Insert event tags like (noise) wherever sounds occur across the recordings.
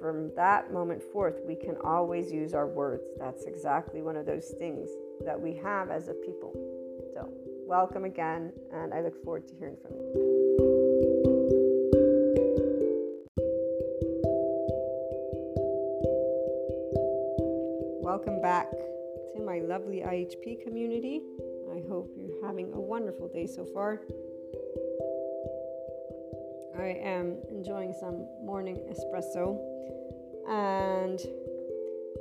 from that moment forth, we can always use our words. That's exactly one of those things that we have as a people. So, welcome again, and I look forward to hearing from you. Welcome back to my lovely IHP community. I hope you're having a wonderful day so far. I am enjoying some morning espresso and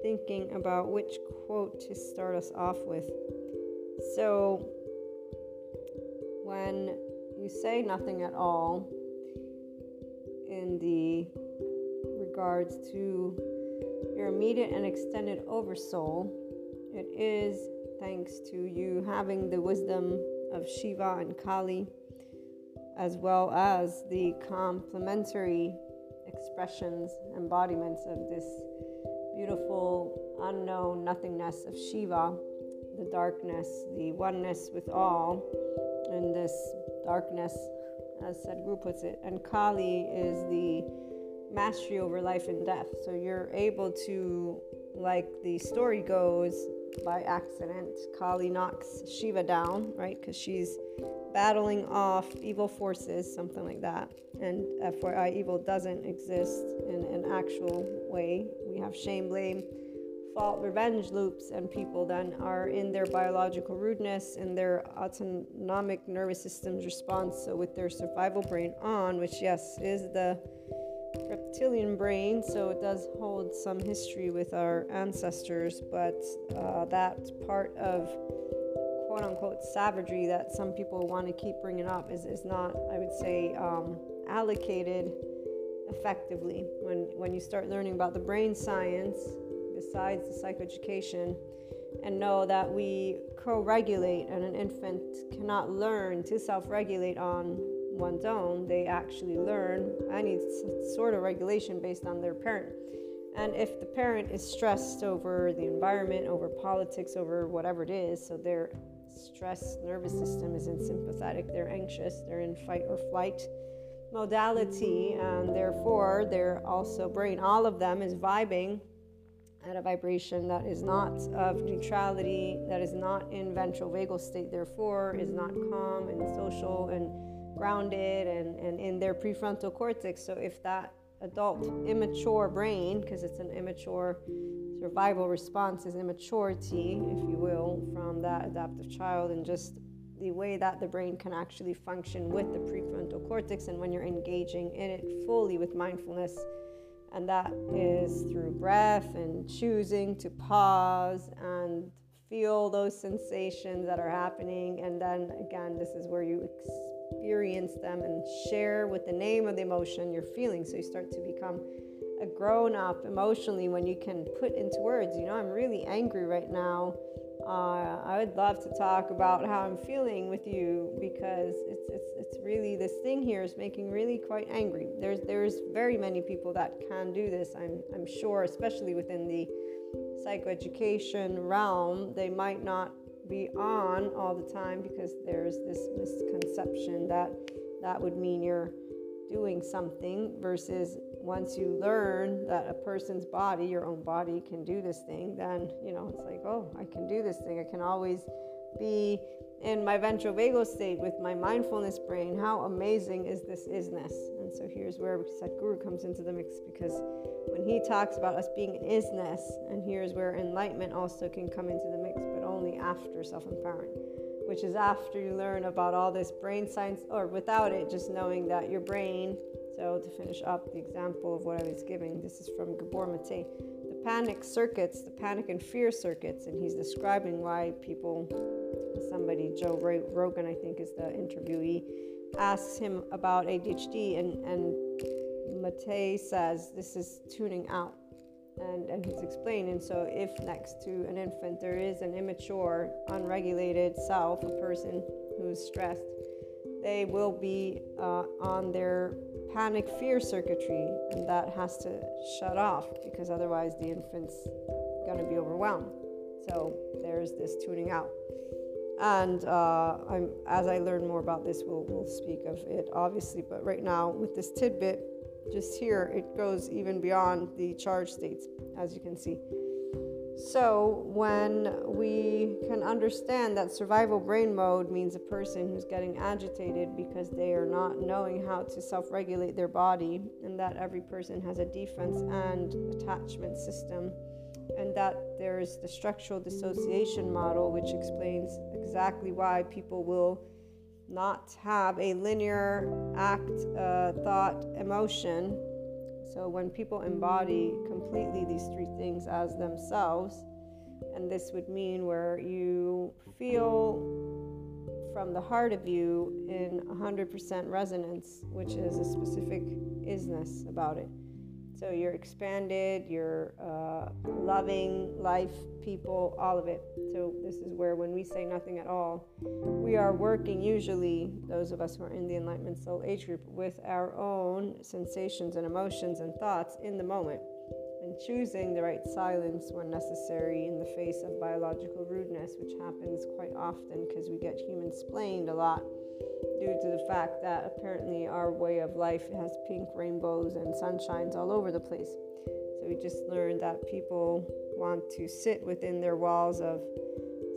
thinking about which quote to start us off with. So, when you say nothing at all in the regards to your immediate and extended oversoul, it is thanks to you having the wisdom of Shiva and Kali, as well as the complementary expressions, embodiments of this beautiful, unknown nothingness of Shiva, the darkness, the oneness with all, and this darkness, as Sadhguru puts it. And Kali is the mastery over life and death. So you're able to, like the story goes, by accident, Kali knocks Shiva down, right? Because she's battling off evil forces, something like that. And FYI, evil doesn't exist in an actual way. We have shame, blame, fault, revenge loops, and people then are in their biological rudeness and their autonomic nervous system's response. So, with their survival brain on, which, yes, is the reptilian brain, so it does hold some history with our ancestors, but uh, that part of quote unquote savagery that some people want to keep bringing up is, is not, I would say, um, allocated effectively. When, when you start learning about the brain science, besides the psychoeducation, and know that we co regulate, and an infant cannot learn to self regulate on one's own. They actually learn any sort of regulation based on their parent. And if the parent is stressed over the environment, over politics, over whatever it is, so their stress nervous system is in sympathetic, they're anxious, they're in fight or flight modality, and therefore their also brain, all of them is vibing at a vibration that is not of neutrality, that is not in ventral vagal state, therefore is not calm and social and grounded and, and in their prefrontal cortex. So if that adult immature brain, because it's an immature survival response is immaturity, if you will, from that adaptive child and just the way that the brain can actually function with the prefrontal cortex and when you're engaging in it fully with mindfulness. And that is through breath and choosing to pause and feel those sensations that are happening. And then again, this is where you experience them and share with the name of the emotion you're feeling. So you start to become a grown up emotionally when you can put into words, you know, I'm really angry right now. Uh, I would love to talk about how I'm feeling with you because it's, it's, it's really this thing here is making really quite angry. There's there's very many people that can do this. I'm I'm sure, especially within the psychoeducation realm, they might not be on all the time because there's this misconception that that would mean you're doing something versus once you learn that a person's body, your own body, can do this thing, then you know it's like, oh, I can do this thing. I can always be in my ventral vagal state with my mindfulness brain. How amazing is this isness? And so here's where Sadhguru comes into the mix because when he talks about us being an isness, and here's where enlightenment also can come into the mix, but only after self empowerment which is after you learn about all this brain science, or without it, just knowing that your brain. So, to finish up the example of what I was giving, this is from Gabor Mate. The panic circuits, the panic and fear circuits, and he's describing why people, somebody, Joe Rogan, I think, is the interviewee, asks him about ADHD, and, and Mate says this is tuning out and, and he's explaining so if next to an infant there is an immature unregulated self a person who's stressed they will be uh, on their panic fear circuitry and that has to shut off because otherwise the infant's going to be overwhelmed. So there's this tuning out. And uh, as i learn more about this we'll, we'll speak of it obviously. But right now with this tidbit just here, it goes even beyond the charge states, as you can see. So, when we can understand that survival brain mode means a person who's getting agitated because they are not knowing how to self regulate their body, and that every person has a defense and attachment system and that there's the structural dissociation model, which explains exactly why people will not have a linear act, uh, thought, emotion. So when people embody completely these three things as themselves, and this would mean where you feel from the heart of you in 100% resonance, which is a specific isness about it. So you're expanded, you're uh, loving life, people, all of it. So this is where when we say nothing at all, we are working usually, those of us who are in the Enlightenment Soul Age group, with our own sensations and emotions and thoughts in the moment and choosing the right silence when necessary in the face of biological rudeness, which happens quite often because we get human splained a lot due to the fact that apparently our way of life has pink rainbows and sunshines all over the place. So we just learned that people want to sit within their walls of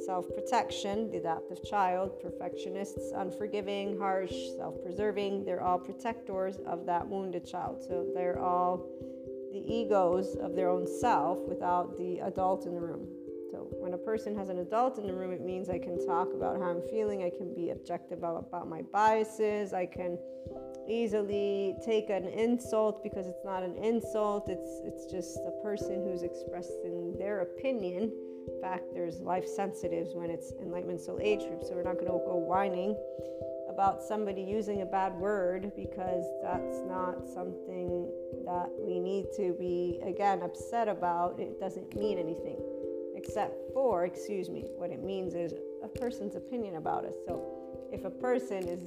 self protection, the adaptive child, perfectionists, unforgiving, harsh, self preserving. They're all protectors of that wounded child. So they're all the egos of their own self without the adult in the room. When a person has an adult in the room, it means I can talk about how I'm feeling, I can be objective about my biases, I can easily take an insult because it's not an insult, it's it's just a person who's expressing their opinion. In fact, there's life sensitives when it's enlightenment soul age group, so we're not going to go whining about somebody using a bad word because that's not something that we need to be, again, upset about. It doesn't mean anything except for, excuse me, what it means is a person's opinion about us. So if a person is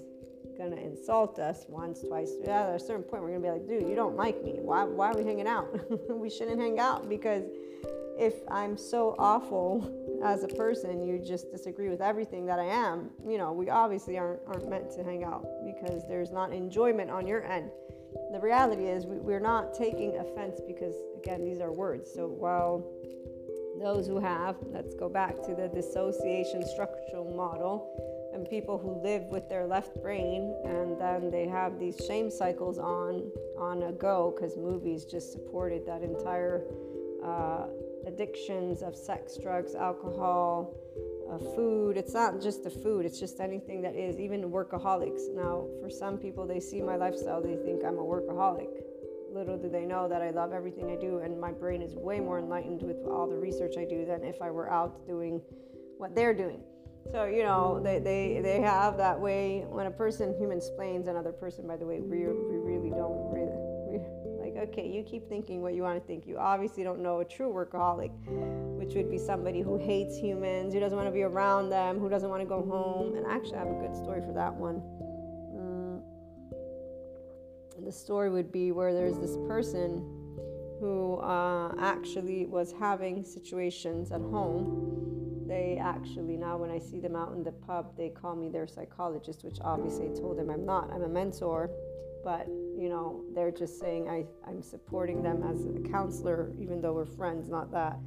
going to insult us once, twice, yeah, at a certain point, we're going to be like, dude, you don't like me. Why, why are we hanging out? (laughs) we shouldn't hang out because if I'm so awful as a person, you just disagree with everything that I am, you know, we obviously aren't, aren't meant to hang out because there's not enjoyment on your end. The reality is, we, we're not taking offense because, again, these are words. So while those who have, let's go back to the dissociation structural model, and people who live with their left brain and then they have these shame cycles on on a go because movies just supported that entire uh, addictions of sex, drugs, alcohol, uh, food. It's not just the food, it's just anything that is, even workaholics. Now, for some people, they see my lifestyle, they think I'm a workaholic. Little do they know that I love everything I do, and my brain is way more enlightened with all the research I do than if I were out doing what they're doing. So, you know, they, they, they have that way. When a person human splains another person, by the way, we, we really don't really we, like okay, you keep thinking what you want to think. You obviously don't know a true workaholic, which would be somebody who hates humans, who doesn't want to be around them, who doesn't want to go home. And actually, I have a good story for that one. The story would be where there's this person who uh, actually was having situations at home. They actually, now when I see them out in the pub, they call me their psychologist, which obviously I told them I'm not. I'm a mentor but you know they're just saying I, i'm supporting them as a counselor even though we're friends not that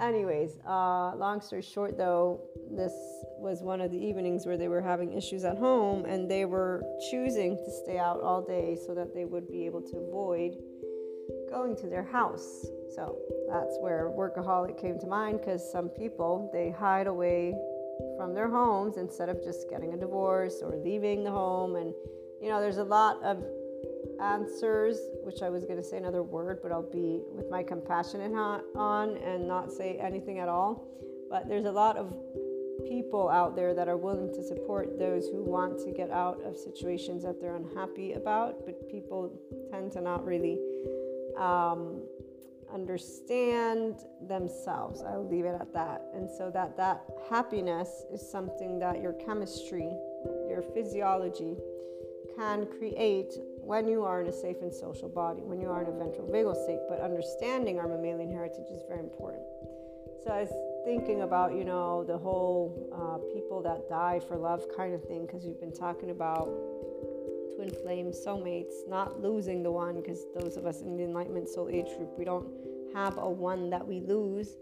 anyways uh, long story short though this was one of the evenings where they were having issues at home and they were choosing to stay out all day so that they would be able to avoid going to their house so that's where workaholic came to mind because some people they hide away from their homes instead of just getting a divorce or leaving the home and you know, there's a lot of answers, which I was going to say another word, but I'll be with my compassionate hat on and not say anything at all. But there's a lot of people out there that are willing to support those who want to get out of situations that they're unhappy about, but people tend to not really um, understand themselves. I'll leave it at that. And so that that happiness is something that your chemistry, your physiology, can create when you are in a safe and social body, when you are in a ventral vagal state. But understanding our mammalian heritage is very important. So I was thinking about, you know, the whole uh, people that die for love kind of thing, because we've been talking about twin flame soulmates, not losing the one, because those of us in the Enlightenment Soul Age group, we don't have a one that we lose.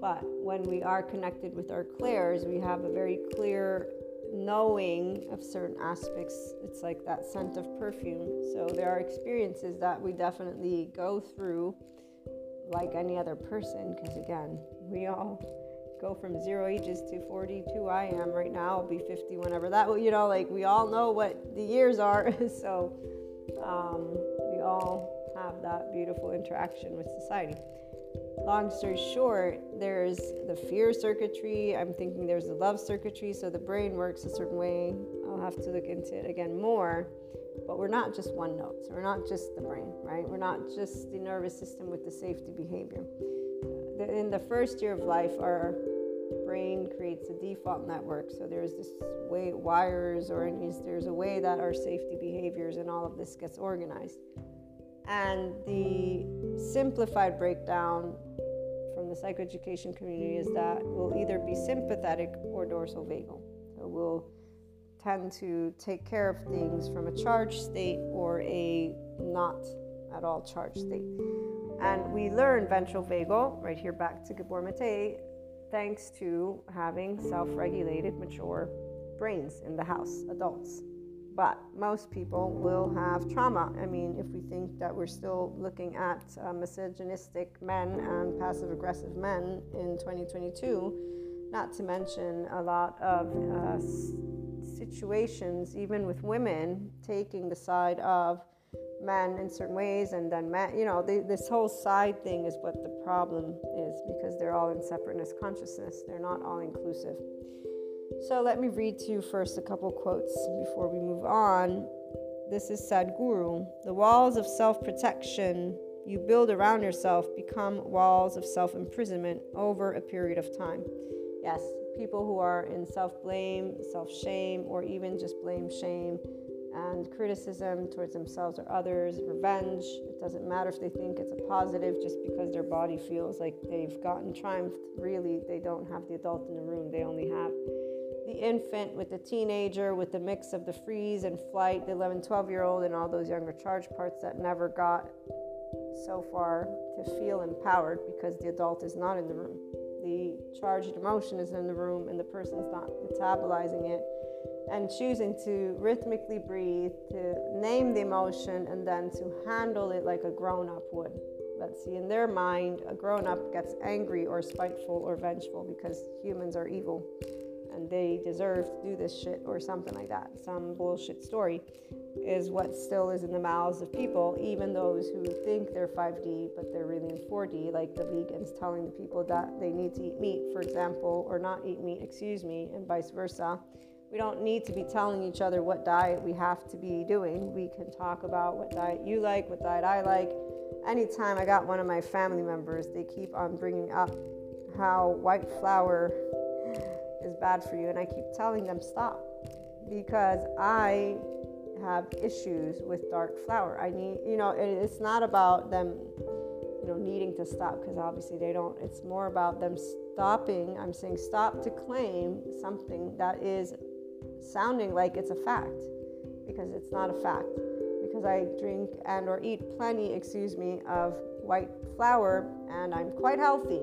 But when we are connected with our clairs, we have a very clear knowing of certain aspects. It's like that scent of perfume. So there are experiences that we definitely go through like any other person, because again, we all go from zero ages to 42. I am right now, I'll be 50 whenever that, you know, like we all know what the years are. (laughs) so um, we all have that beautiful interaction with society. Long story short, there's the fear circuitry. I'm thinking there's the love circuitry. So the brain works a certain way. I'll have to look into it again more. But we're not just one note. So we're not just the brain, right? We're not just the nervous system with the safety behavior. In the first year of life, our brain creates a default network. So there's this way wires or there's a way that our safety behaviors and all of this gets organized. And the simplified breakdown from the psychoeducation community is that we'll either be sympathetic or dorsal vagal. So we'll tend to take care of things from a charged state or a not at all charged state. And we learn ventral vagal, right here back to Gabor Mate, thanks to having self regulated, mature brains in the house, adults. But most people will have trauma. I mean, if we think that we're still looking at uh, misogynistic men and passive aggressive men in 2022, not to mention a lot of uh, situations, even with women taking the side of men in certain ways, and then men, you know, they, this whole side thing is what the problem is because they're all in separateness consciousness. They're not all inclusive. So let me read to you first a couple quotes before we move on. This is Sadhguru. The walls of self protection you build around yourself become walls of self imprisonment over a period of time. Yes, people who are in self blame, self shame, or even just blame, shame, and criticism towards themselves or others, revenge. It doesn't matter if they think it's a positive just because their body feels like they've gotten triumphed. Really, they don't have the adult in the room, they only have the infant with the teenager with the mix of the freeze and flight, the 11, 12 year old, and all those younger charge parts that never got so far to feel empowered because the adult is not in the room. The charged emotion is in the room and the person's not metabolizing it and choosing to rhythmically breathe, to name the emotion, and then to handle it like a grown up would. Let's see, in their mind, a grown up gets angry or spiteful or vengeful because humans are evil and they deserve to do this shit or something like that. Some bullshit story is what still is in the mouths of people, even those who think they're 5D but they're really in 4D, like the vegans telling the people that they need to eat meat, for example, or not eat meat, excuse me, and vice versa. We don't need to be telling each other what diet we have to be doing. We can talk about what diet you like, what diet I like. Anytime I got one of my family members, they keep on bringing up how white flour is bad for you. And I keep telling them, stop. Because I have issues with dark flour. I need, you know, it's not about them, you know, needing to stop because obviously they don't. It's more about them stopping. I'm saying stop to claim something that is sounding like it's a fact because it's not a fact because I drink and or eat plenty, excuse me, of white flour and I'm quite healthy.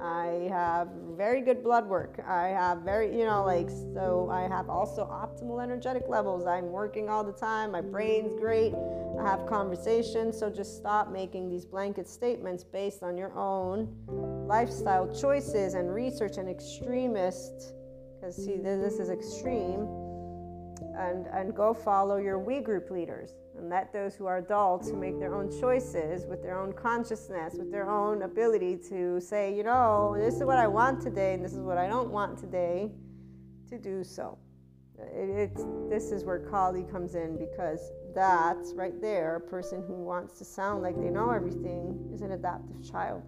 I have very good blood work. I have very, you know, like, so I have also optimal energetic levels. I'm working all the time. My brain's great. I have conversations. So just stop making these blanket statements based on your own lifestyle choices and research and extremist because see this is extreme and and go follow your we group leaders and let those who are adults who make their own choices with their own consciousness with their own ability to say you know this is what i want today and this is what i don't want today to do so. It, it's this is where kali comes in because that's right there a person who wants to sound like they know everything is an adaptive child.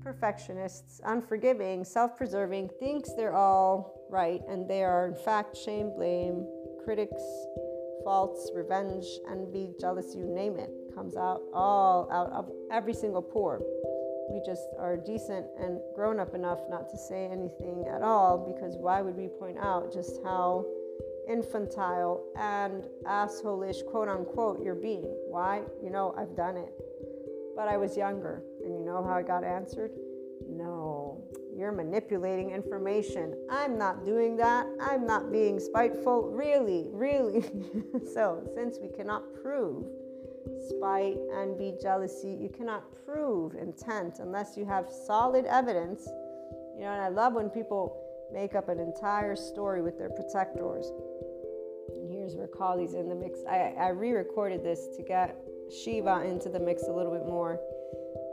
Perfectionists, unforgiving, self preserving, thinks they're all right, and they are in fact shame, blame, critics, faults, revenge, envy, jealousy, you name it, comes out all out of every single pore. We just are decent and grown up enough not to say anything at all because why would we point out just how infantile and assholeish, quote unquote, you're being? Why? You know, I've done it. But I was younger. And you know how I got answered? No, you're manipulating information. I'm not doing that. I'm not being spiteful. Really, really. (laughs) so, since we cannot prove spite, envy, jealousy. You cannot prove intent unless you have solid evidence. You know, and I love when people make up an entire story with their protectors. And here's where Kali's in the mix. I, I re recorded this to get Shiva into the mix a little bit more.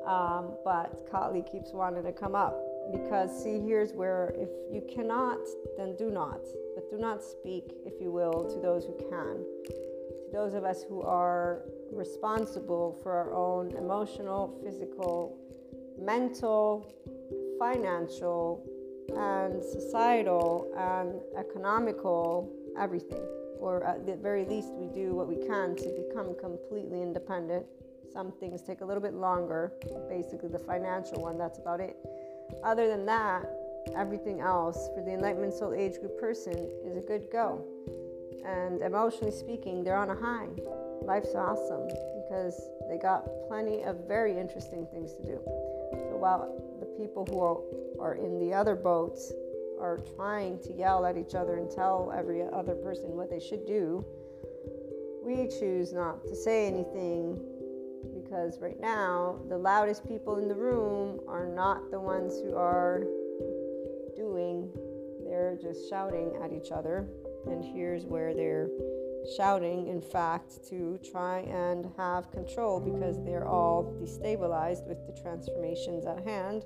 Um, but Kali keeps wanting to come up because, see, here's where if you cannot, then do not. But do not speak, if you will, to those who can. To those of us who are responsible for our own emotional, physical, mental, financial, and societal and economical everything. Or at the very least, we do what we can to become completely independent. Some things take a little bit longer, basically, the financial one, that's about it. Other than that, everything else for the Enlightenment Soul Age Group person is a good go. And emotionally speaking, they're on a high. Life's awesome because they got plenty of very interesting things to do. So while the people who are, are in the other boats are trying to yell at each other and tell every other person what they should do, we choose not to say anything because right now the loudest people in the room are not the ones who are doing, they're just shouting at each other. And here's where they're shouting, in fact, to try and have control because they're all destabilized with the transformations at hand.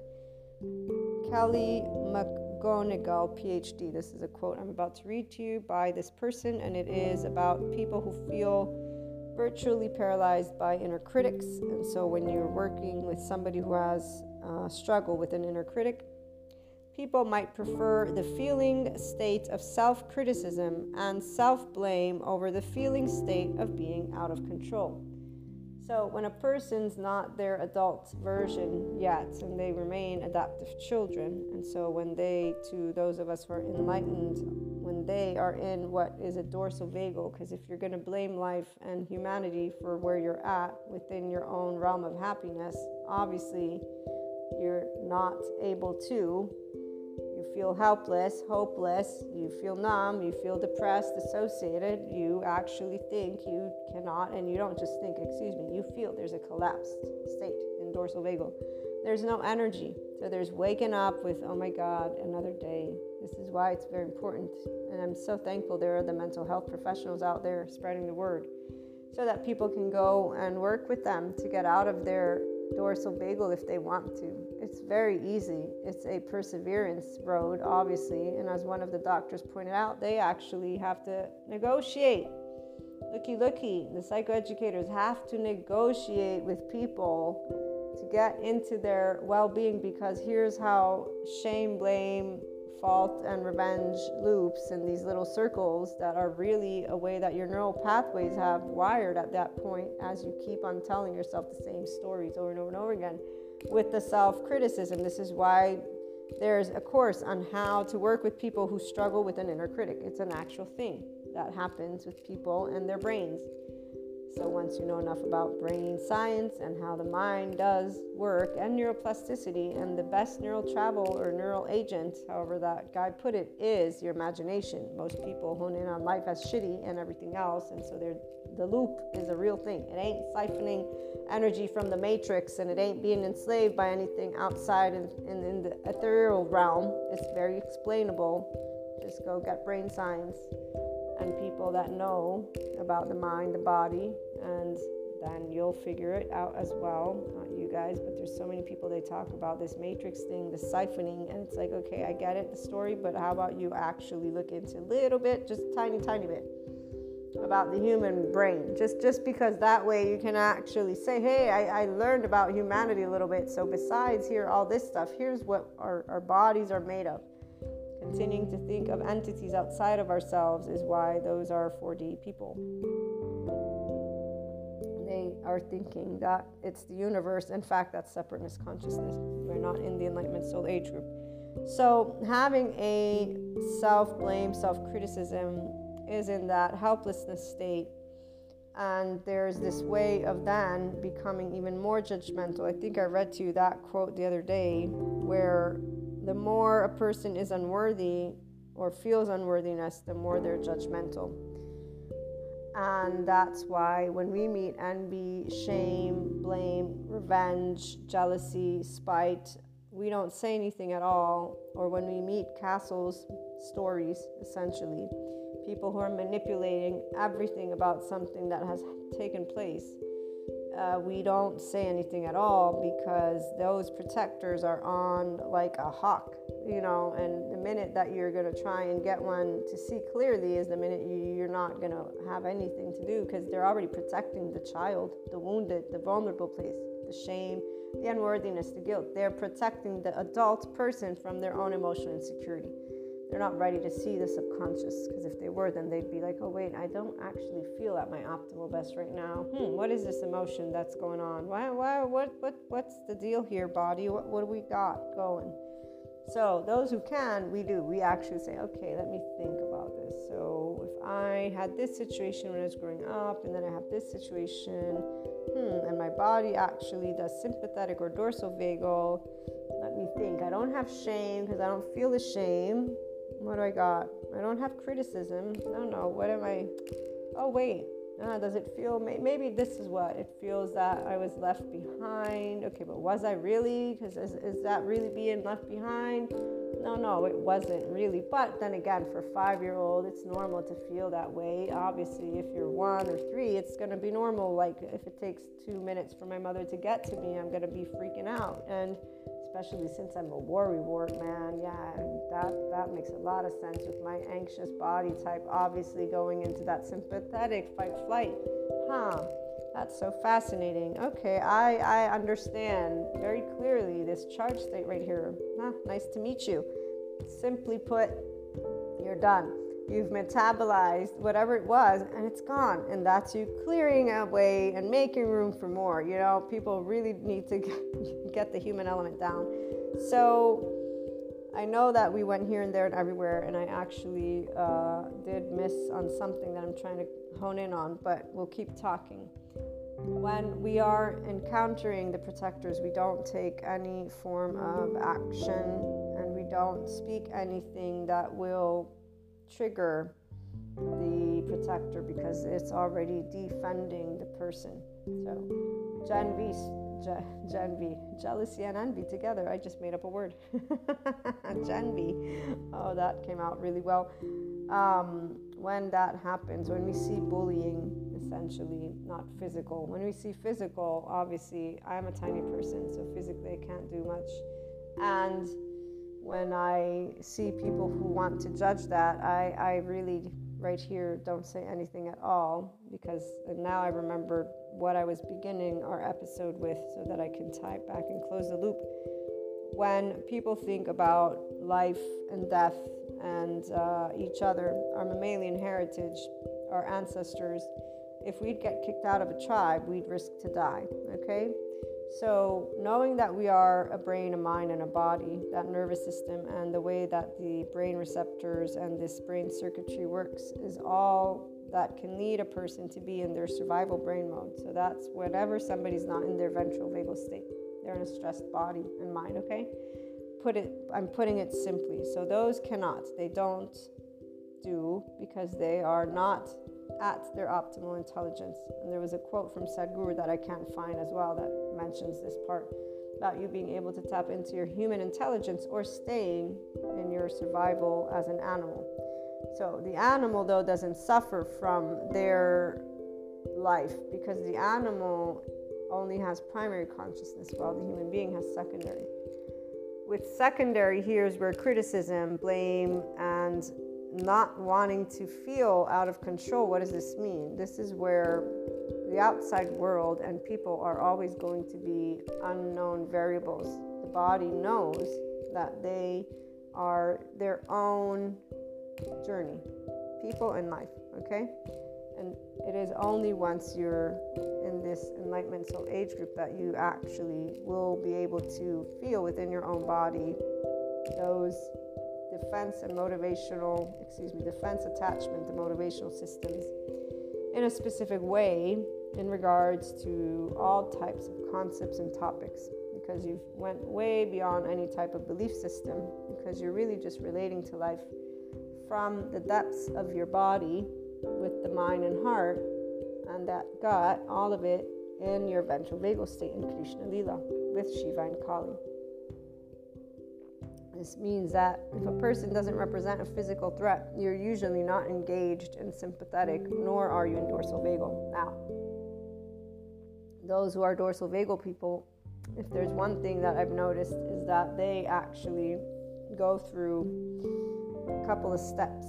Kelly McGonigal, PhD. This is a quote I'm about to read to you by this person, and it is about people who feel virtually paralyzed by inner critics. And so, when you're working with somebody who has uh, struggle with an inner critic, people might prefer the feeling state of self criticism and self blame over the feeling state of being out of control. So, when a person's not their adult version yet and they remain adaptive children, and so when they, to those of us who are enlightened, when they are in what is a dorsal vagal, because if you're going to blame life and humanity for where you're at within your own realm of happiness, obviously you're not able to feel helpless, hopeless, you feel numb, you feel depressed, dissociated, you actually think you cannot, and you don't just think, excuse me, you feel there's a collapsed state in dorsal vagal. There's no energy. So there's waking up with, oh my God, another day. This is why it's very important. And I'm so thankful there are the mental health professionals out there spreading the word so that people can go and work with them to get out of their dorsal vagal if they want to. It's very easy. It's a perseverance road, obviously. And as one of the doctors pointed out, they actually have to negotiate. Looky, looky, the psychoeducators have to negotiate with people to get into their well being because here's how shame, blame, fault and revenge loops and these little circles that are really a way that your neural pathways have wired at that point as you keep on telling yourself the same stories over and over and over again with the self criticism. This is why there's a course on how to work with people who struggle with an inner critic. It's an actual thing that happens with people and their brains. So, once you know enough about brain science and how the mind does work and neuroplasticity, and the best neural travel or neural agent, however that guy put it, is your imagination. Most people hone in on life as shitty and everything else, and so the loop is a real thing. It ain't siphoning energy from the matrix and it ain't being enslaved by anything outside in, in, in the ethereal realm. It's very explainable. Just go get brain science and people that know about the mind, the body, and then you'll figure it out as well. Not you guys, but there's so many people they talk about this matrix thing, the siphoning, and it's like, okay, I get it, the story, but how about you actually look into a little bit, just a tiny, tiny bit about the human brain just just because that way you can actually say hey I, I learned about humanity a little bit so besides here all this stuff here's what our, our bodies are made of Continuing to think of entities outside of ourselves is why those are 4D people. Are thinking that it's the universe. In fact, that's separateness consciousness. We're not in the Enlightenment Soul Age group. So, having a self blame, self criticism is in that helplessness state. And there's this way of then becoming even more judgmental. I think I read to you that quote the other day where the more a person is unworthy or feels unworthiness, the more they're judgmental. And that's why when we meet envy, shame, blame, revenge, jealousy, spite, we don't say anything at all. Or when we meet castles, stories, essentially, people who are manipulating everything about something that has taken place uh, we don't say anything at all because those protectors are on like a hawk, you know. And the minute that you're going to try and get one to see clearly is the minute you, you're not going to have anything to do because they're already protecting the child, the wounded, the vulnerable place, the shame, the unworthiness, the guilt. They're protecting the adult person from their own emotional insecurity they're not ready to see the subconscious because if they were then they'd be like oh wait i don't actually feel at my optimal best right now. Hmm what is this emotion that's going on? Why why what what what's the deal here body? What, what do we got going? So those who can we do. We actually say okay let me think about this. So if i had this situation when i was growing up and then i have this situation hmm and my body actually does sympathetic or dorsal vagal let me think. I don't have shame because i don't feel the shame what do I got? I don't have criticism. I don't know. What am I? Oh, wait. Ah, does it feel? Maybe this is what it feels that I was left behind. Okay, but was I really? Because is, is that really being left behind? No, no, it wasn't really. But then again, for five year old, it's normal to feel that way. Obviously, if you're one or three, it's going to be normal. Like if it takes two minutes for my mother to get to me, I'm going to be freaking out. And especially since I'm a worry wart, man. Yeah, that that makes a lot of sense with my anxious body type, obviously going into that sympathetic fight flight. Huh. That's so fascinating. Okay, I, I understand very clearly this charge state right here. Huh, nice to meet you. Simply put, you're done. You've metabolized whatever it was and it's gone. And that's you clearing away and making room for more. You know, people really need to (laughs) get the human element down. So I know that we went here and there and everywhere, and I actually uh, did miss on something that I'm trying to hone in on, but we'll keep talking. When we are encountering the protectors, we don't take any form of action and we don't speak anything that will trigger the protector because it's already defending the person. So, Gen Je- Gen jealousy and envy together. I just made up a word. (laughs) Gen Oh, that came out really well. Um, when that happens, when we see bullying, essentially, not physical, when we see physical, obviously, I'm a tiny person, so physically I can't do much. And when I see people who want to judge that, I, I really, right here, don't say anything at all because now I remember what I was beginning our episode with so that I can tie back and close the loop. When people think about life and death and uh, each other, our mammalian heritage, our ancestors, if we'd get kicked out of a tribe, we'd risk to die, okay? So, knowing that we are a brain, a mind, and a body, that nervous system, and the way that the brain receptors and this brain circuitry works is all that can lead a person to be in their survival brain mode. So, that's whenever somebody's not in their ventral vagal state, they're in a stressed body and mind, okay? Put it, I'm putting it simply. So, those cannot, they don't do because they are not at their optimal intelligence. And there was a quote from Sadhguru that I can't find as well that mentions this part about you being able to tap into your human intelligence or staying in your survival as an animal. So the animal, though, doesn't suffer from their life because the animal only has primary consciousness while the human being has secondary. With secondary, here's where criticism, blame, and not wanting to feel out of control. What does this mean? This is where the outside world and people are always going to be unknown variables. The body knows that they are their own journey, people in life, okay? And it is only once you're in this enlightenment soul age group that you actually will be able to feel within your own body those defense and motivational, excuse me, defense attachment and motivational systems in a specific way in regards to all types of concepts and topics because you've went way beyond any type of belief system because you're really just relating to life from the depths of your body with the mind and heart and that gut, all of it, in your ventral vagal state in Krishna Lila with Shiva and Kali. This means that if a person doesn't represent a physical threat, you're usually not engaged and sympathetic, nor are you in dorsal vagal. Now, those who are dorsal vagal people, if there's one thing that I've noticed is that they actually go through a couple of steps.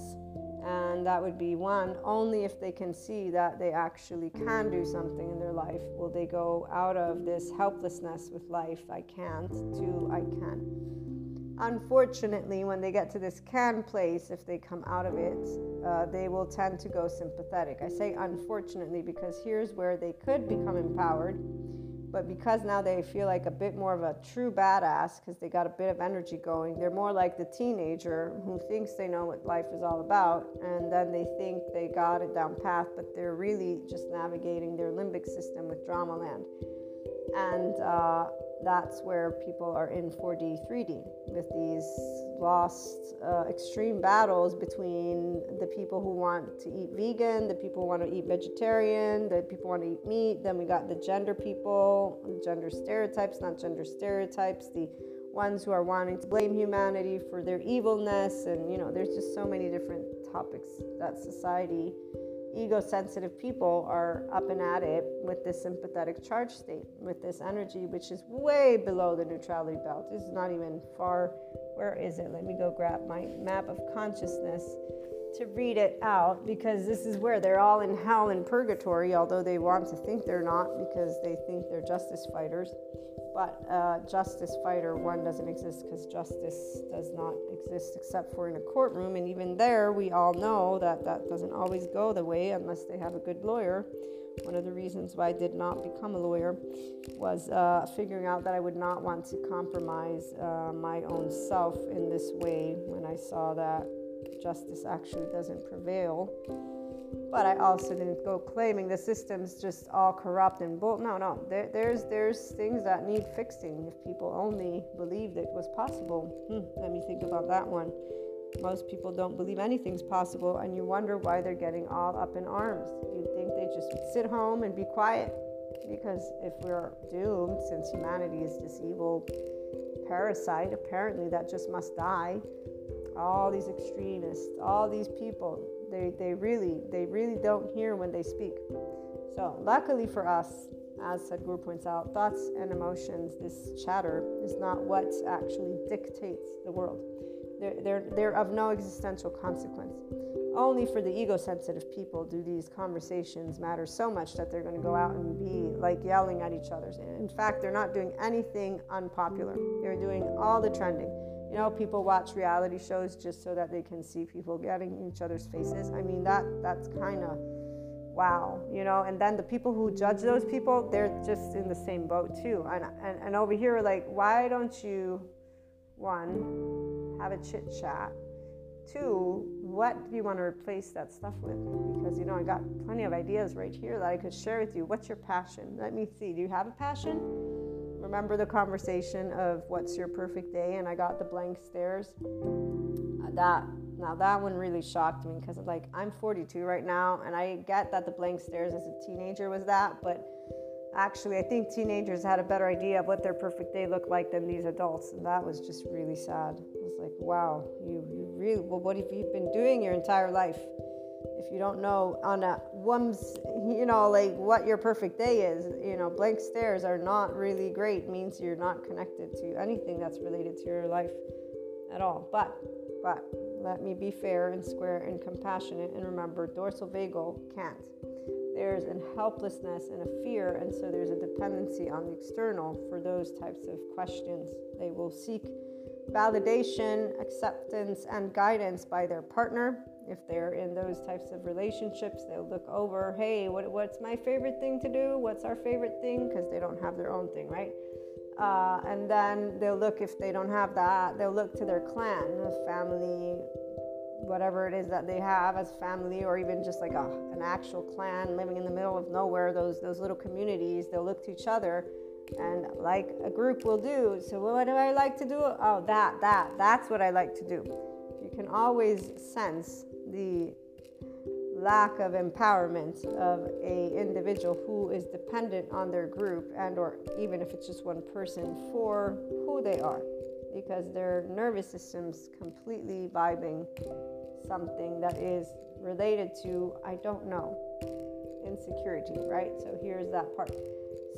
And that would be one only if they can see that they actually can do something in their life will they go out of this helplessness with life. I can't to i can unfortunately when they get to this can place if they come out of it uh, they will tend to go sympathetic i say unfortunately because here's where they could become empowered but because now they feel like a bit more of a true badass because they got a bit of energy going, they're more like the teenager who thinks they know what life is all about, and then they think they got it down path, but they're really just navigating their limbic system with drama land. And uh, that's where people are in 4D, 3D with these lost uh, extreme battles between the people who want to eat vegan, the people who want to eat vegetarian, the people who want to eat meat. Then we got the gender people, gender stereotypes, not gender stereotypes, the ones who are wanting to blame humanity for their evilness. And, you know, there's just so many different topics that society ego sensitive people are up and at it with this sympathetic charge state, with this energy, which is way below the neutrality belt. This is not even far. Where is it? Let me go grab my map of consciousness to read it out because this is where they're all in hell and purgatory, although they want to think they're not because they think they're justice fighters. But uh, justice fighter one doesn't exist because justice does not exist except for in a courtroom. And even there, we all know that that doesn't always go the way unless they have a good lawyer. One of the reasons why I did not become a lawyer was uh, figuring out that I would not want to compromise uh, my own self in this way when I saw that justice actually doesn't prevail. But I also didn't go claiming the system's just all corrupt and bull. No, no. There, there's there's things that need fixing. If people only believed it was possible, hmm, let me think about that one. Most people don't believe anything's possible, and you wonder why they're getting all up in arms. You'd think they just would sit home and be quiet, because if we're doomed, since humanity is this evil parasite, apparently that just must die. All these extremists, all these people, they, they really they really don't hear when they speak. So luckily for us, as Sadhguru points out, thoughts and emotions, this chatter is not what actually dictates the world. They're, they're, they're of no existential consequence. Only for the ego sensitive people do these conversations matter so much that they're going to go out and be like yelling at each other. In fact, they're not doing anything unpopular, they're doing all the trending. You know, people watch reality shows just so that they can see people getting each other's faces. I mean, that that's kind of wow, you know. And then the people who judge those people, they're just in the same boat too. And and, and over here, like, why don't you, one, have a chit chat? Two, what do you want to replace that stuff with? Because you know, I got plenty of ideas right here that I could share with you. What's your passion? Let me see. Do you have a passion? Remember the conversation of what's your perfect day? And i got the blank stares. Uh, that now that one really shocked me because like i'm 42 right now and i get that the blank stares as a teenager was that but actually i think teenagers had a better idea of what their perfect day looked like than these adults and that was just really sad. I was like wow you, you really well what have you been doing your entire life if you don't know on a one's you know like what your perfect day is you know blank stares are not really great means you're not connected to anything that's related to your life at all. But but let me be fair and square and compassionate and remember dorsal vagal can't. There's a helplessness and a fear and so there's a dependency on the external for those types of questions. They will seek validation acceptance and guidance by their partner if they're in those types of relationships, they'll look over, hey, what, what's my favorite thing to do? What's our favorite thing? Because they don't have their own thing, right? Uh, and then they'll look, if they don't have that, they'll look to their clan, family, whatever it is that they have as family, or even just like a, an actual clan living in the middle of nowhere, those, those little communities, they'll look to each other and like a group will do. So, what do I like to do? Oh, that, that, that's what I like to do. You can always sense the lack of empowerment of a individual who is dependent on their group and or even if it's just one person for who they are because their nervous system's completely vibing something that is related to I don't know insecurity, right? So here's that part.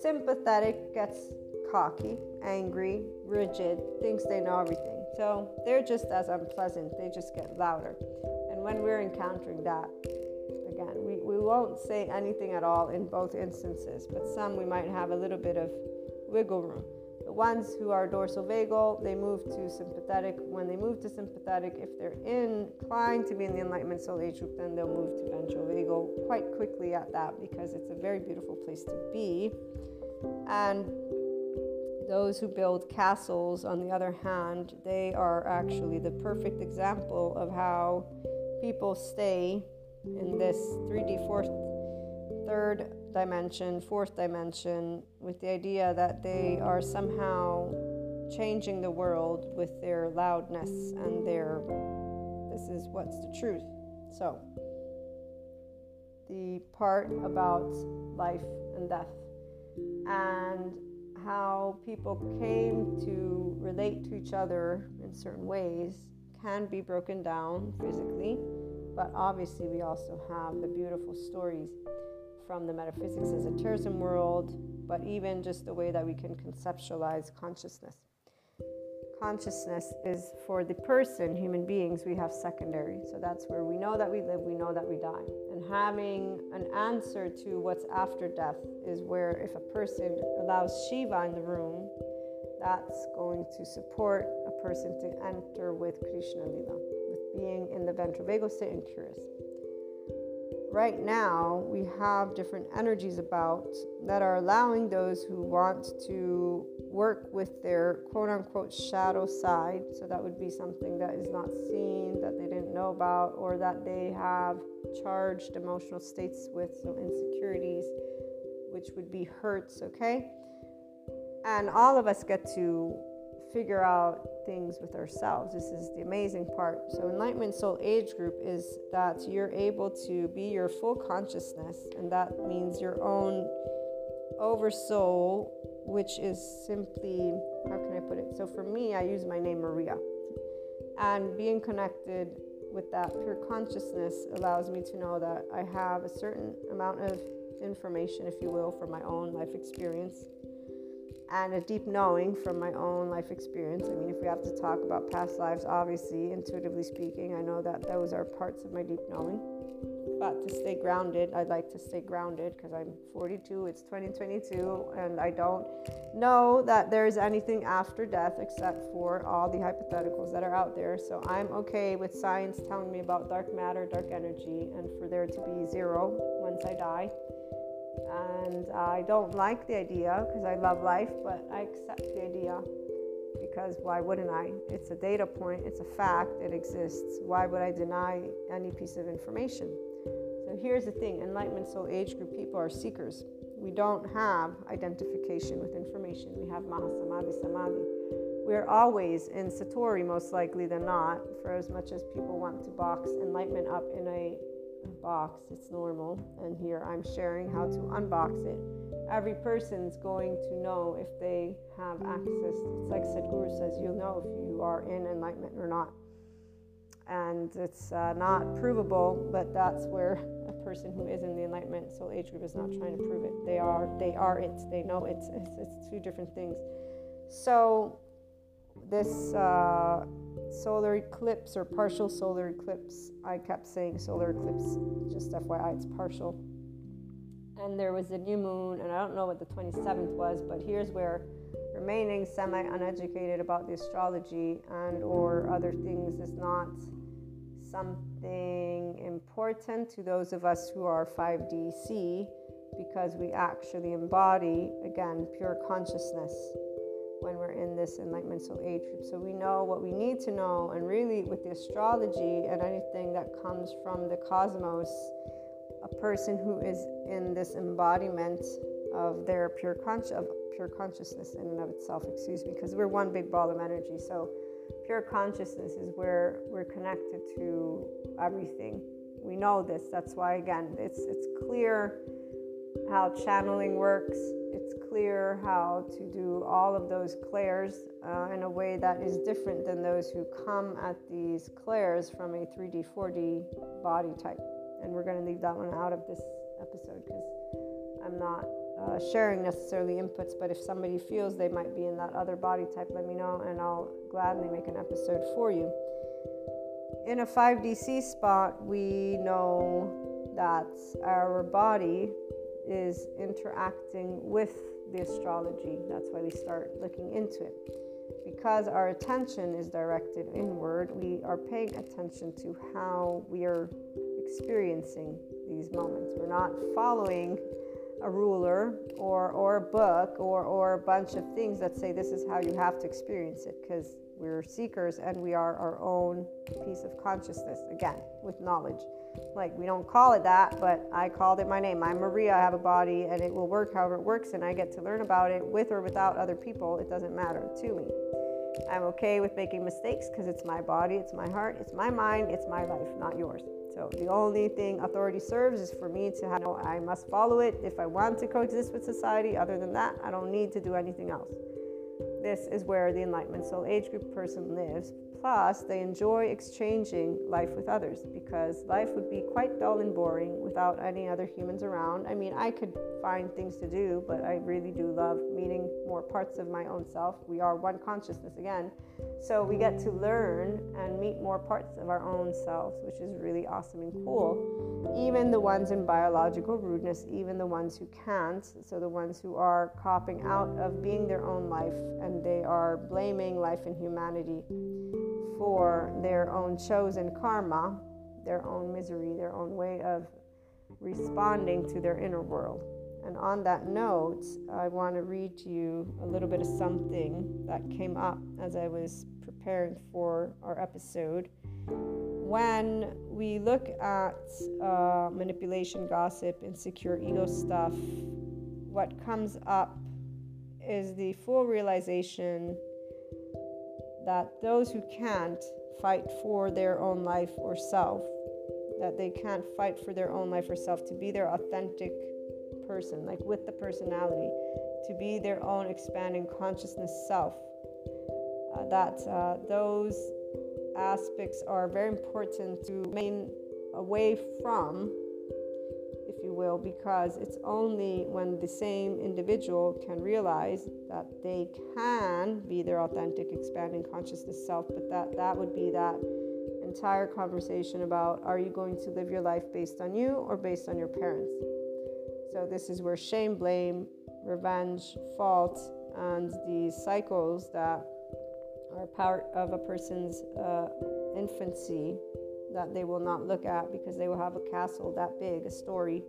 Sympathetic gets cocky, angry, rigid, thinks they know everything. So they're just as unpleasant, they just get louder. And when we're encountering that, again, we, we won't say anything at all in both instances, but some we might have a little bit of wiggle room. The ones who are dorsal vagal, they move to sympathetic. When they move to sympathetic, if they're inclined to be in the Enlightenment Soul Age group, then they'll move to ventral vagal quite quickly at that because it's a very beautiful place to be. And those who build castles, on the other hand, they are actually the perfect example of how people stay in this 3D fourth, third dimension, fourth dimension, with the idea that they are somehow changing the world with their loudness and their this is what's the truth. So, the part about life and death and how people came to relate to each other in certain ways can be broken down physically, but obviously, we also have the beautiful stories from the metaphysics esotericism world, but even just the way that we can conceptualize consciousness. Consciousness is for the person, human beings, we have secondary. So that's where we know that we live, we know that we die. And having an answer to what's after death is where, if a person allows Shiva in the room, that's going to support a person to enter with Krishna Lila, with being in the ventral vagal state and curious right now we have different energies about that are allowing those who want to work with their quote unquote shadow side. So that would be something that is not seen, that they didn't know about, or that they have charged emotional states with, so insecurities, which would be hurts, okay? And all of us get to figure out things with ourselves. This is the amazing part. So, Enlightenment Soul Age Group is that you're able to be your full consciousness, and that means your own oversoul, which is simply, how can I put it? So, for me, I use my name Maria. And being connected with that pure consciousness allows me to know that I have a certain amount of information, if you will, from my own life experience and a deep knowing from my own life experience. I mean, if we have to talk about past lives, obviously, intuitively speaking, I know that those are parts of my deep knowing. But to stay grounded, I'd like to stay grounded because I'm 42, it's 2022, and I don't know that there's anything after death except for all the hypotheticals that are out there. So I'm okay with science telling me about dark matter, dark energy, and for there to be zero once I die and I don't like the idea because I love life, but I accept the idea because why wouldn't I? It's a data point, it's a fact, it exists. Why would I deny any piece of information? So here's the thing Enlightenment Soul Age Group people are seekers. We don't have identification with information, we have Mahasamadhi Samadhi. We're always in Satori, most likely than not, for as much as people want to box enlightenment up in a box, it's normal. And here I'm sharing how to unbox it. Every person's going to know if they have access. It's like Sadhguru says, you'll know if you are in enlightenment or not. And it's uh, not provable, but that's where a person who is in the enlightenment soul age group is not trying to prove it. They are, they are it. They know it's, it's, it's two different things. So this uh, solar eclipse or partial solar eclipse. I kept saying solar eclipse, just FYI, it's partial. And there was a new moon, and I don't know what the 27th was, but here's where remaining semi-uneducated about the astrology and or other things is not something important to those of us who are 5DC because we actually embody again pure consciousness this enlightenment soul age group. So we know what we need to know, and really with the astrology and anything that comes from the cosmos, a person who is in this embodiment of their pure conscious of pure consciousness in and of itself, excuse me, because we're one big ball of energy. So pure consciousness is where we're connected to everything We know this. That's why, again, it's, it's clear how channeling works. It's clear how to do all of those clairs uh, in a way that is different than those who come at these clairs from a 3D, 4D body type. And we're going to leave that one out of this episode because I'm not uh, sharing necessarily inputs, but if somebody feels they might be in that other body type, let me know and I'll gladly make an episode for you. In a 5DC spot, we know that our body is interacting with the astrology. That's why we start looking into it. Because our attention is directed inward, we are paying attention to how we are experiencing these moments. We're not following a ruler or, or a book or, or a bunch of things that say this is how you have to experience it because we're seekers and we are our own piece of consciousness, again, with knowledge. Like, we don't call it that, but I called it my name. I'm Maria, I have a body, and it will work however it works, and I get to learn about it with or without other people. It doesn't matter to me. I'm okay with making mistakes because it's my body, it's my heart, it's my mind, it's my life, not yours. So the only thing authority serves is for me to have, I must follow it if I want to coexist with society. Other than that, I don't need to do anything else. This is where the Enlightenment Soul Age Group person lives. Plus, they enjoy exchanging life with others because life would be quite dull and boring without any other humans around. I mean, I could find things to do, but I really do love meeting more parts of my own self. We are one consciousness again. So we get to learn and meet more parts of our own selves, which is really awesome and cool. Even the ones in biological rudeness, even the ones who can't, so the ones who are copping out of being their own life and they are blaming life and humanity for their own chosen karma, their own misery, their own way of responding to their inner world. And on that note, I want to read to you a little bit of something that came up as I was preparing for our episode. When we look at uh, manipulation, gossip, insecure ego stuff, what comes up is the full realization that those who can't fight for their own life or self, that they can't fight for their own life or self to be their authentic person, like with the personality, to be their own expanding consciousness self, uh, that uh, those aspects are very important to remain away from will, because it's only when the same individual can realize that they can be their authentic, expanding consciousness self, but that that would be that entire conversation about are you going to live your life based on you or based on your parents? So, this is where shame, blame, revenge, fault, and these cycles that are part of a person's uh, infancy that they will not look at because they will have a castle that big, a story,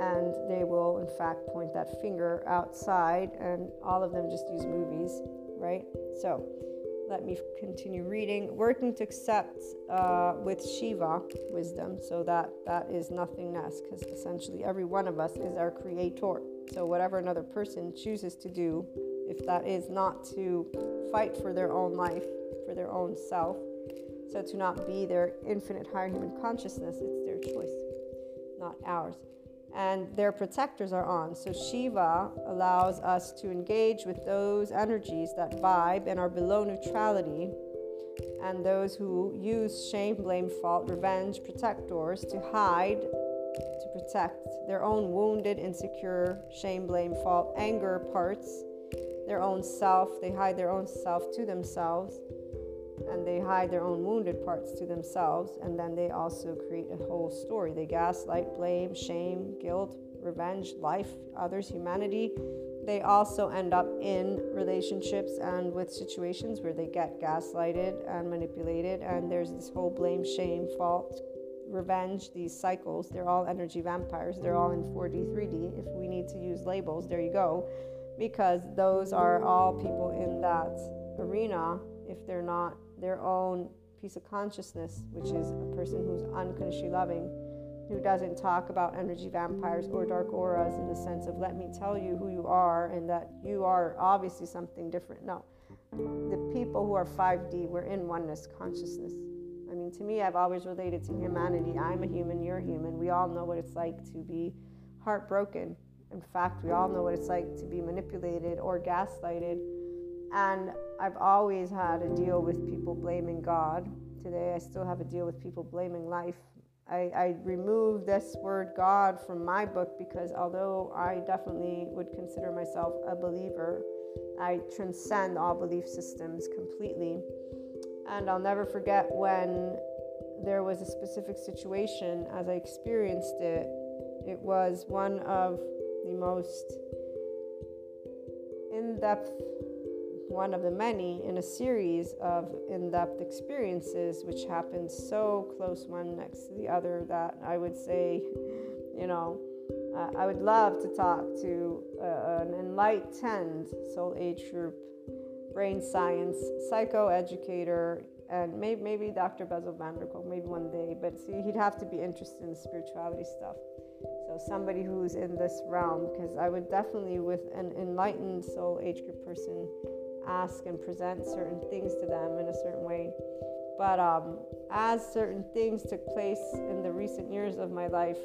and they will, in fact, point that finger outside, and all of them just use movies, right? So, let me continue reading. Working to accept uh, with Shiva wisdom, so that that is nothingness, because essentially every one of us is our creator. So, whatever another person chooses to do, if that is not to fight for their own life, for their own self, so to not be their infinite higher human consciousness, it's their choice, not ours. And their protectors are on. So Shiva allows us to engage with those energies that vibe and are below neutrality, and those who use shame, blame, fault, revenge, protectors to hide, to protect their own wounded, insecure, shame, blame, fault, anger parts, their own self. They hide their own self to themselves and they hide their own wounded parts to themselves, and then they also create a whole story. They gaslight, blame, shame, guilt, revenge, life, others, humanity. They also end up in relationships and with situations where they get gaslighted and manipulated, and there's this whole blame, shame, fault, revenge, these cycles. They're all energy vampires. They're all in 4D, 3D. If we need to use labels, there you go, because those are all people in that arena if they're not their own piece of consciousness, which is a person who's unconditionally loving, who doesn't talk about energy vampires or dark auras in the sense of let me tell you who you are and that you are obviously something different. No. The people who are 5D, we're in oneness consciousness. I mean, to me, I've always related to humanity. I'm a human, you're human. We all know what it's like to be heartbroken. In fact, we all know what it's like to be manipulated or gaslighted. And I've always had a deal with people blaming God. Today, I still have a deal with people blaming life. I, I removed this word God from my book because although I definitely would consider myself a believer, I transcend all belief systems completely. And I'll never forget when there was a specific situation as I experienced it. It was one of the most in depth, one of the many in a series of in depth experiences, which happened so close one next to the other that I would say, you know, uh, I would love to talk to uh, an enlightened soul age group, brain science, psychoeducator, and maybe, maybe Dr. Bessel van der Kolk, maybe one day. But see, he'd have to be interested in spirituality stuff. So somebody who's in this realm, because I would definitely, with an enlightened soul age group person, ask and present certain things to them in a certain way. But um, as certain things took place in the recent years of my life,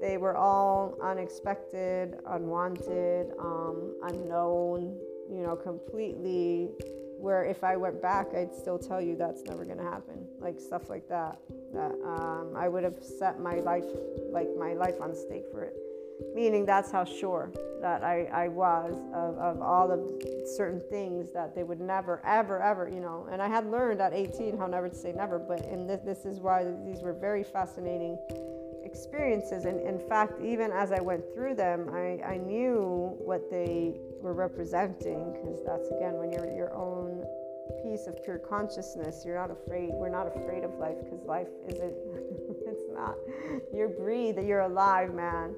they were all unexpected, unwanted, um, unknown, you know, completely. Where if I went back, I'd still tell you that's never to happen. Like stuff like that. That um, I would have set my life, like my life on stake for it. Meaning that's how sure that I, I was of, of all of certain things that they would never, ever, ever, you know. And I had learned at 18 how never to say never, but and this, this is why these were very fascinating experiences. And in fact, even as I went through them, I, I knew what they were representing because that's again when you're your own piece of pure consciousness, you're not afraid. We're not afraid of life because life isn't, (laughs) not. You're breathe, you're alive, man.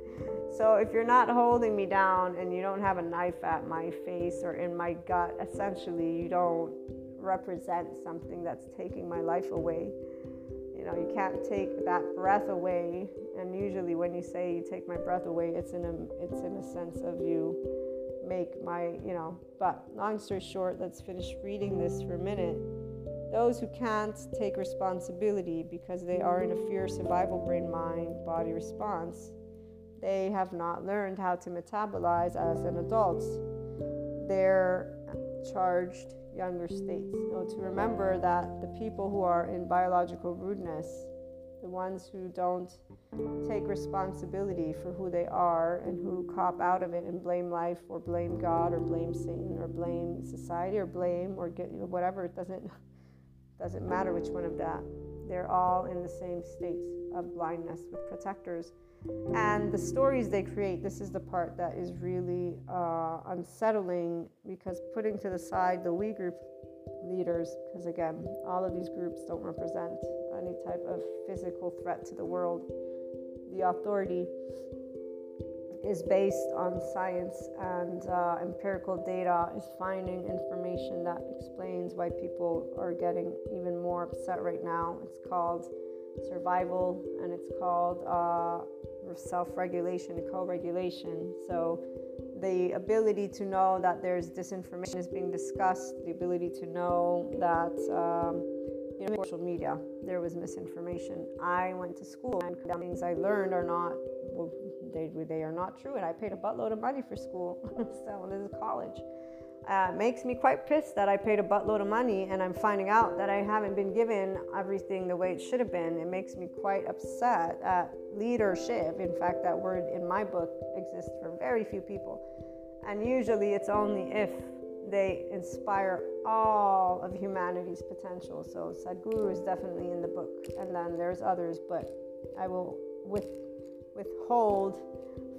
So if you're not holding me down and you don't have a knife at my face or in my gut, essentially, you don't represent something that's taking my life away. You know, you can't take that breath away and usually when you say you take my breath away it's in a it's in a sense of you make my you know but long story short let's finish reading this for a minute those who can't take responsibility because they are in a fear survival brain mind body response they have not learned how to metabolize as an adult. Their charged younger states. You to remember that the people who are in biological rudeness the ones who don't take responsibility for who they are and who cop out of it and blame life or blame God or blame Satan or blame society or blame or get you know whatever it doesn't (laughs) doesn't matter which one of that they're all in the same state of blindness with protectors and the stories they create this is the part that is really uh, unsettling because putting to the side the group leaders because again all of these groups don't represent any type of physical threat to the world. The authority is based on science and uh, empirical data, is finding information that explains why people are getting even more upset right now. It's called survival and it's called uh, self regulation, co regulation. So, the ability to know that there's disinformation is being discussed, the ability to know that. Um, you know, social media, there was misinformation. I went to school and things I learned are not, they, they are not true. And I paid a buttload of money for school. (laughs) so this is college. Uh, makes me quite pissed that I paid a buttload of money and I'm finding out that I haven't been given everything the way it should have been. It makes me quite upset at leadership. In fact, that word in my book exists for very few people. And usually it's only if they inspire all of humanity's potential. So Sadhguru is definitely in the book, and then there's others, but I will with, withhold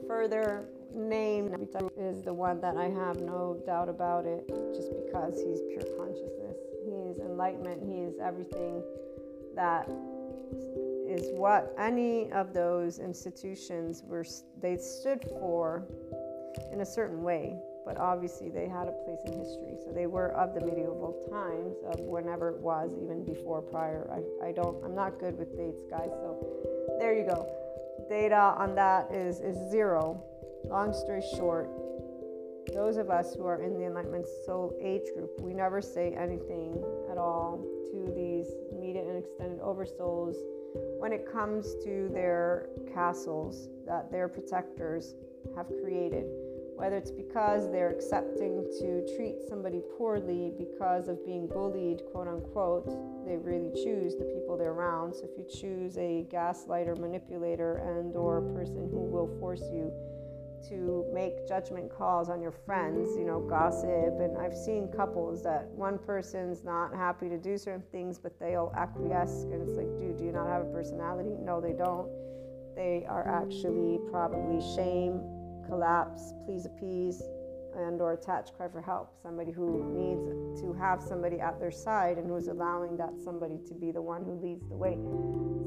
further name is the one that I have no doubt about it, just because he's pure consciousness. He is enlightenment. He is everything that is what any of those institutions were they stood for in a certain way but obviously they had a place in history. So they were of the medieval times, of whenever it was, even before prior. I, I don't, I'm not good with dates, guys. So there you go. Data on that is, is zero. Long story short, those of us who are in the Enlightenment Soul age group, we never say anything at all to these immediate and extended oversouls when it comes to their castles that their protectors have created. Whether it's because they're accepting to treat somebody poorly because of being bullied, quote unquote, they really choose the people they're around. So if you choose a gaslighter, manipulator, and or person who will force you to make judgment calls on your friends, you know, gossip. And I've seen couples that one person's not happy to do certain things, but they'll acquiesce. And it's like, dude, do you not have a personality? No, they don't. They are actually probably shame, collapse, please appease, and or attach cry for help. Somebody who needs to have somebody at their side and who's allowing that somebody to be the one who leads the way.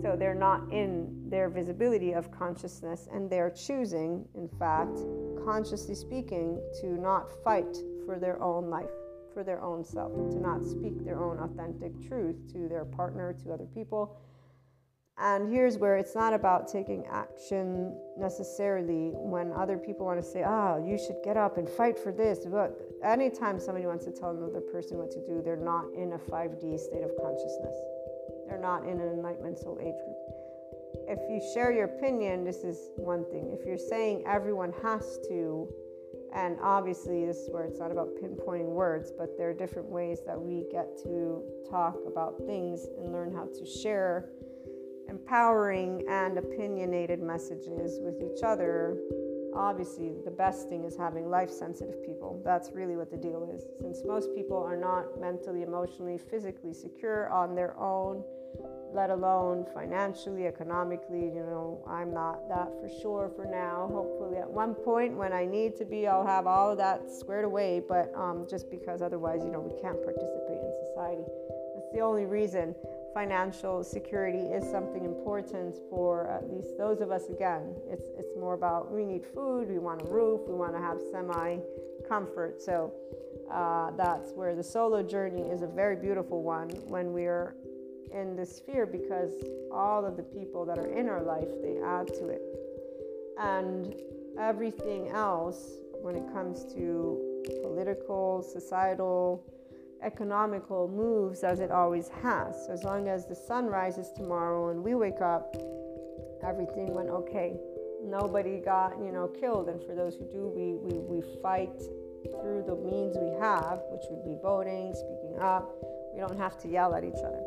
So they're not in their visibility of consciousness and they're choosing in fact consciously speaking to not fight for their own life for their own self to not speak their own authentic truth to their partner to other people and here's where it's not about taking action necessarily when other people want to say, oh, you should get up and fight for this. But anytime somebody wants to tell another person what to do, they're not in a 5D state of consciousness. They're not in an enlightenment soul age group. If you share your opinion, this is one thing. If you're saying everyone has to, and obviously this is where it's not about pinpointing words, but there are different ways that we get to talk about things and learn how to share empowering and opinionated messages with each other, obviously the best thing is having life sensitive people. That's really what the deal is. Since most people are not mentally, emotionally, physically secure on their own, let alone financially, economically, you know, I'm not that for sure for now. Hopefully, at one point when I need to be, I'll have all of that squared away, but um, just because otherwise, you know, we can't participate in society. That's the only reason financial security is something important for at least those of us again it's it's more about we need food we want a roof we want to have semi comfort so uh, that's where the solo journey is a very beautiful one when we're in this sphere because all of the people that are in our life they add to it. And everything else when it comes to political societal economical moves as it always has. So as long as the sun rises tomorrow and we wake up, everything went okay. Nobody got, you know, killed. And for those who do, we, we, we fight through the means we have, which would be voting, speaking up. We don't have to yell at each other.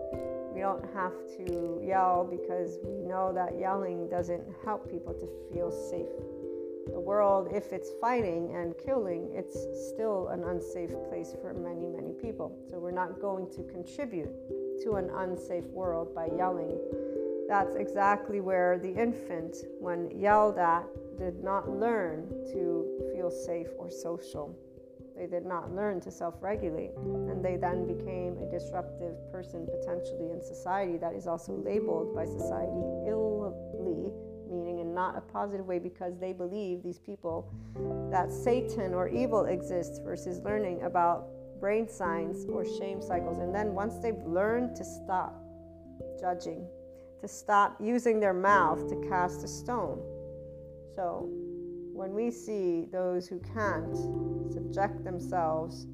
We don't have to yell because we know that yelling doesn't help people to feel safe the world, if it's fighting and killing, it's still an unsafe place for many, many people. So we're not going to contribute to an unsafe world by yelling. That's exactly where the infant, when yelled at, did not learn to feel safe or social. They did not learn to self regulate. And they then became a disruptive person potentially in society that is also labeled by society meaning not a positive way because they believe these people that Satan or evil exists versus learning about brain science or shame cycles. And then once they've learned to stop judging, to stop using their mouth to cast a stone. So when we see those who can't subject themselves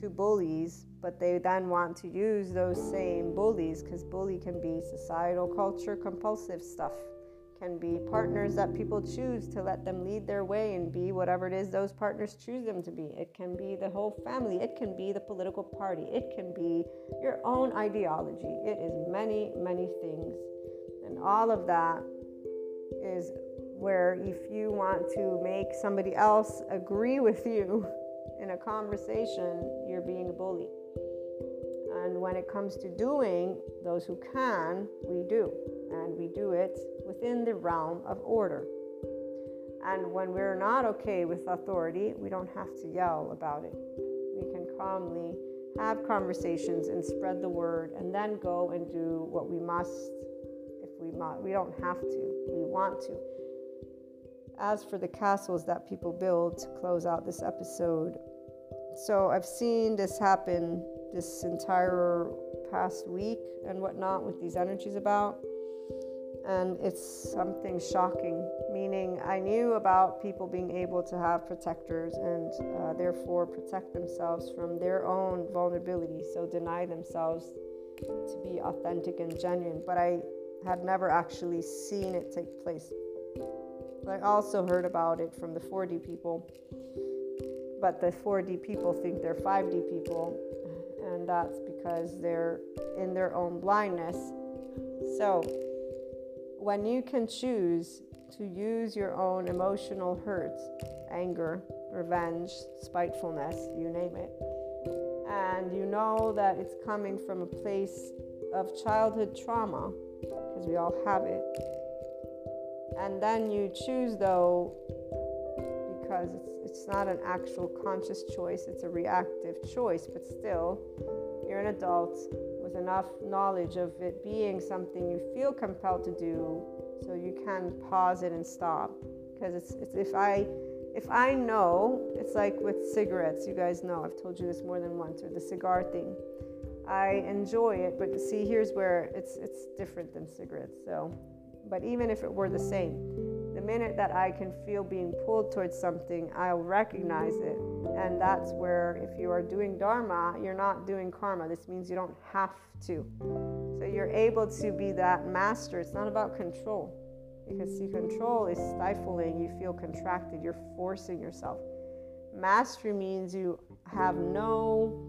to bullies, but they then want to use those same bullies because bully can be societal culture compulsive stuff can be partners that people choose to let them lead their way and be whatever it is those partners choose them to be. It can be the whole family, it can be the political party, it can be your own ideology. It is many, many things. And all of that is where if you want to make somebody else agree with you (laughs) in a conversation, you're being a bully. And when it comes to doing, those who can, we do. And we do it within the realm of order. And when we're not okay with authority, we don't have to yell about it. We can calmly have conversations and spread the word and then go and do what we must if we must. We don't have to, we want to. As for the castles that people build to close out this episode, so I've seen this happen this entire past week and whatnot with these energies about and it's something shocking. Meaning, I knew about people being able to have protectors and uh, therefore protect themselves from their own vulnerability, so deny themselves to be authentic and genuine, but I had never actually seen it take place. I also heard about it from the 4D people, but the 4D people think they're 5D people, and that's because they're in their own blindness. So, when you can choose to use your own emotional hurts, anger, revenge, spitefulness, you name it, and you know that it's coming from a place of childhood trauma, because we all have it, and then you choose though because it's it's not an actual conscious choice it's a reactive choice but still you're an adult with enough knowledge of it being something you feel compelled to do so you can pause it and stop. Because it's, it's if i if i know it's like with cigarettes you guys know i've told you this more than once or the cigar thing. I enjoy it but see here's where it's it's different than cigarettes so but even if it were the same, the minute that I can feel being pulled towards something, I'll recognize it. And that's where, if you are doing Dharma, you're not doing karma. This means you don't have to. So you're able to be that master. It's not about control. Because see, control is stifling. You feel contracted. You're forcing yourself. Mastery means you have no,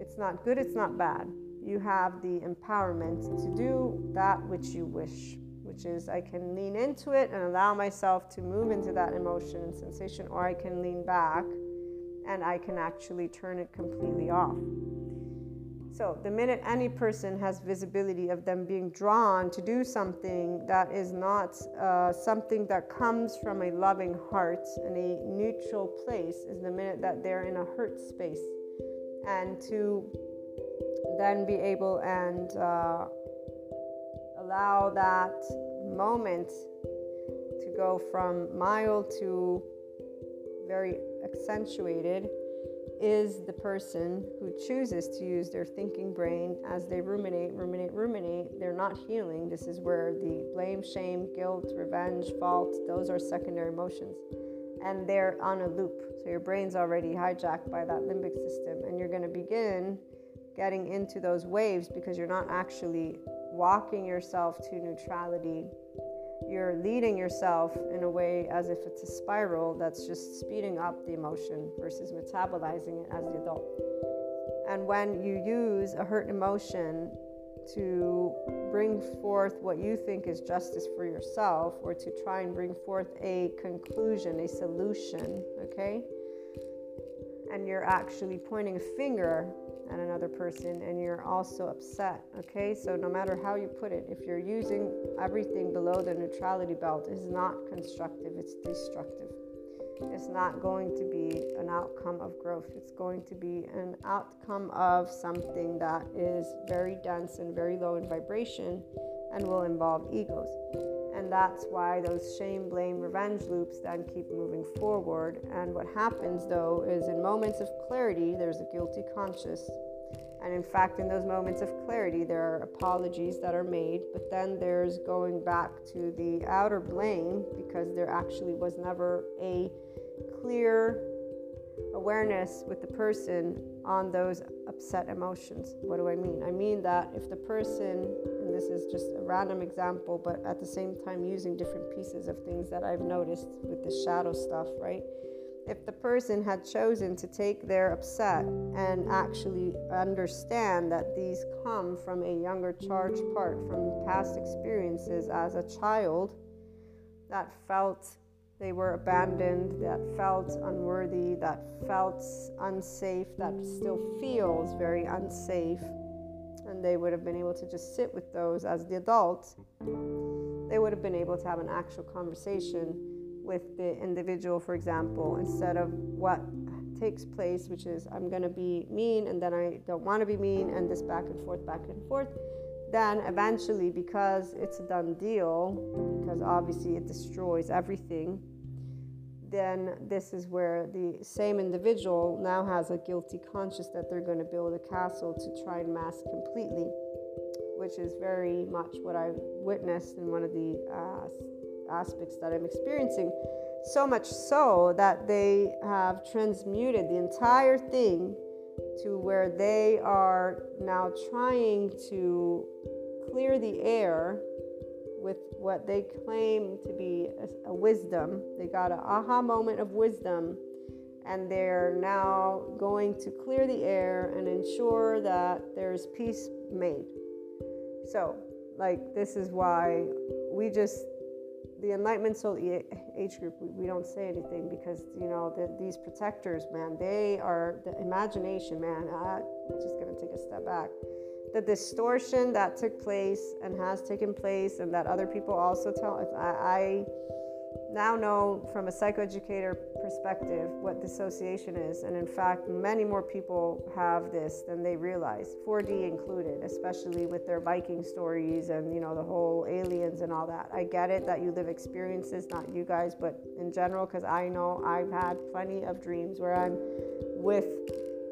it's not good, it's not bad. You have the empowerment to do that which you wish which is I can lean into it and allow myself to move into that emotion and sensation, or I can lean back and I can actually turn it completely off. So, the minute any person has visibility of them being drawn to do something that is not uh, something that comes from a loving heart and a neutral place, is the minute that they're in a hurt space. And to then be able and uh, allow that moment to go from mild to very accentuated is the person who chooses to use their thinking brain as they ruminate, ruminate, ruminate. They're not healing. This is where the blame, shame, guilt, revenge, fault, those are secondary emotions. And they're on a loop. So your brain's already hijacked by that limbic system. And you're going to begin getting into those waves because you're not actually walking yourself to neutrality. You're leading yourself in a way as if it's a spiral that's just speeding up the emotion versus metabolizing it as the adult. And when you use a hurt emotion to bring forth what you think is justice for yourself or to try and bring forth a conclusion, a solution, okay? And you're actually pointing a finger at another person and you're also upset. Okay, so no matter how you put it, if you're using everything below the neutrality belt, is not constructive, it's destructive. It's not going to be an outcome of growth. It's going to be an outcome of something that is very dense and very low in vibration and will involve egos. And that's why those shame, blame, revenge loops then keep moving forward. And what happens though is in moments of clarity, there's a guilty conscience. And in fact, in those moments of clarity, there are apologies that are made, but then there's going back to the outer blame because there actually was never a clear awareness with the person on those upset emotions. What do I mean? I mean that if the person, and this is just a random example, but at the same time using different pieces of things that I've noticed with the shadow stuff, right? If the person had chosen to take their upset and actually understand that these come from a younger charged part, from past experiences as a child that felt they were abandoned, that felt unworthy, that felt unsafe, that still feels very unsafe, and they would have been able to just sit with those as the adult, they would have been able to have an actual conversation with the individual, for example, instead of what takes place, which is I'm going to be mean and then I don't want to be mean, and this back and forth, back and forth then eventually, because it's a done deal, because obviously it destroys everything, then this is where the same individual now has a guilty conscience that they're going to build a castle to try and mask completely, which is very much what I witnessed in one of the uh, aspects that I'm experiencing. So much so that they have transmuted the entire thing to where they are now trying to clear the air with what they claim to be a, a wisdom. They got an aha moment of wisdom, and they're now going to clear the air and ensure that there's peace made. So, like, this is why we just the enlightenment soul age group we, we don't say anything because you know the, these protectors man they are the imagination man. I'm just going to take a step back. The distortion that took place and has taken place and that other people also tell I, I now know from a psychoeducator perspective what dissociation is. And in fact, many more people have this than they realize, 4D included, especially with their Viking stories and, you know, the whole aliens and all that. I get it that you live experiences, not you guys, but in general, because I know I've had plenty of dreams where I'm with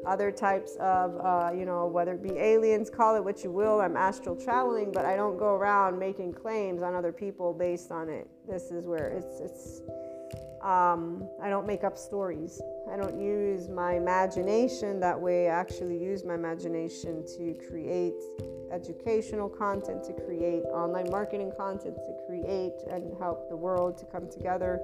other types of, uh, you know, whether it be aliens, call it what you will. I'm astral traveling, but I don't go around making claims on other people based on it. This is where it's, it's, um, I don't make up stories. I don't use my imagination that way. I actually use my imagination to create educational content, to create online marketing content, to create and help the world to come together,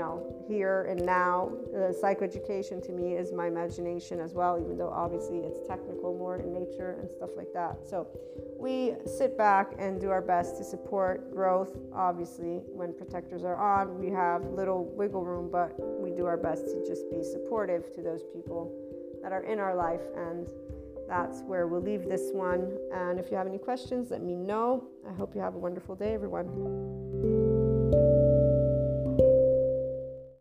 know, here and now. The psychoeducation to me is my imagination as well, even though obviously it's technical more in nature and stuff like that. So we sit back and do our best to support growth. Obviously, when protectors are on, we have little wiggle room, but we do our best to just be supportive to those people that are in our life and that's where we'll leave this one. And if you have any questions, let me know. I hope you have a wonderful day, everyone.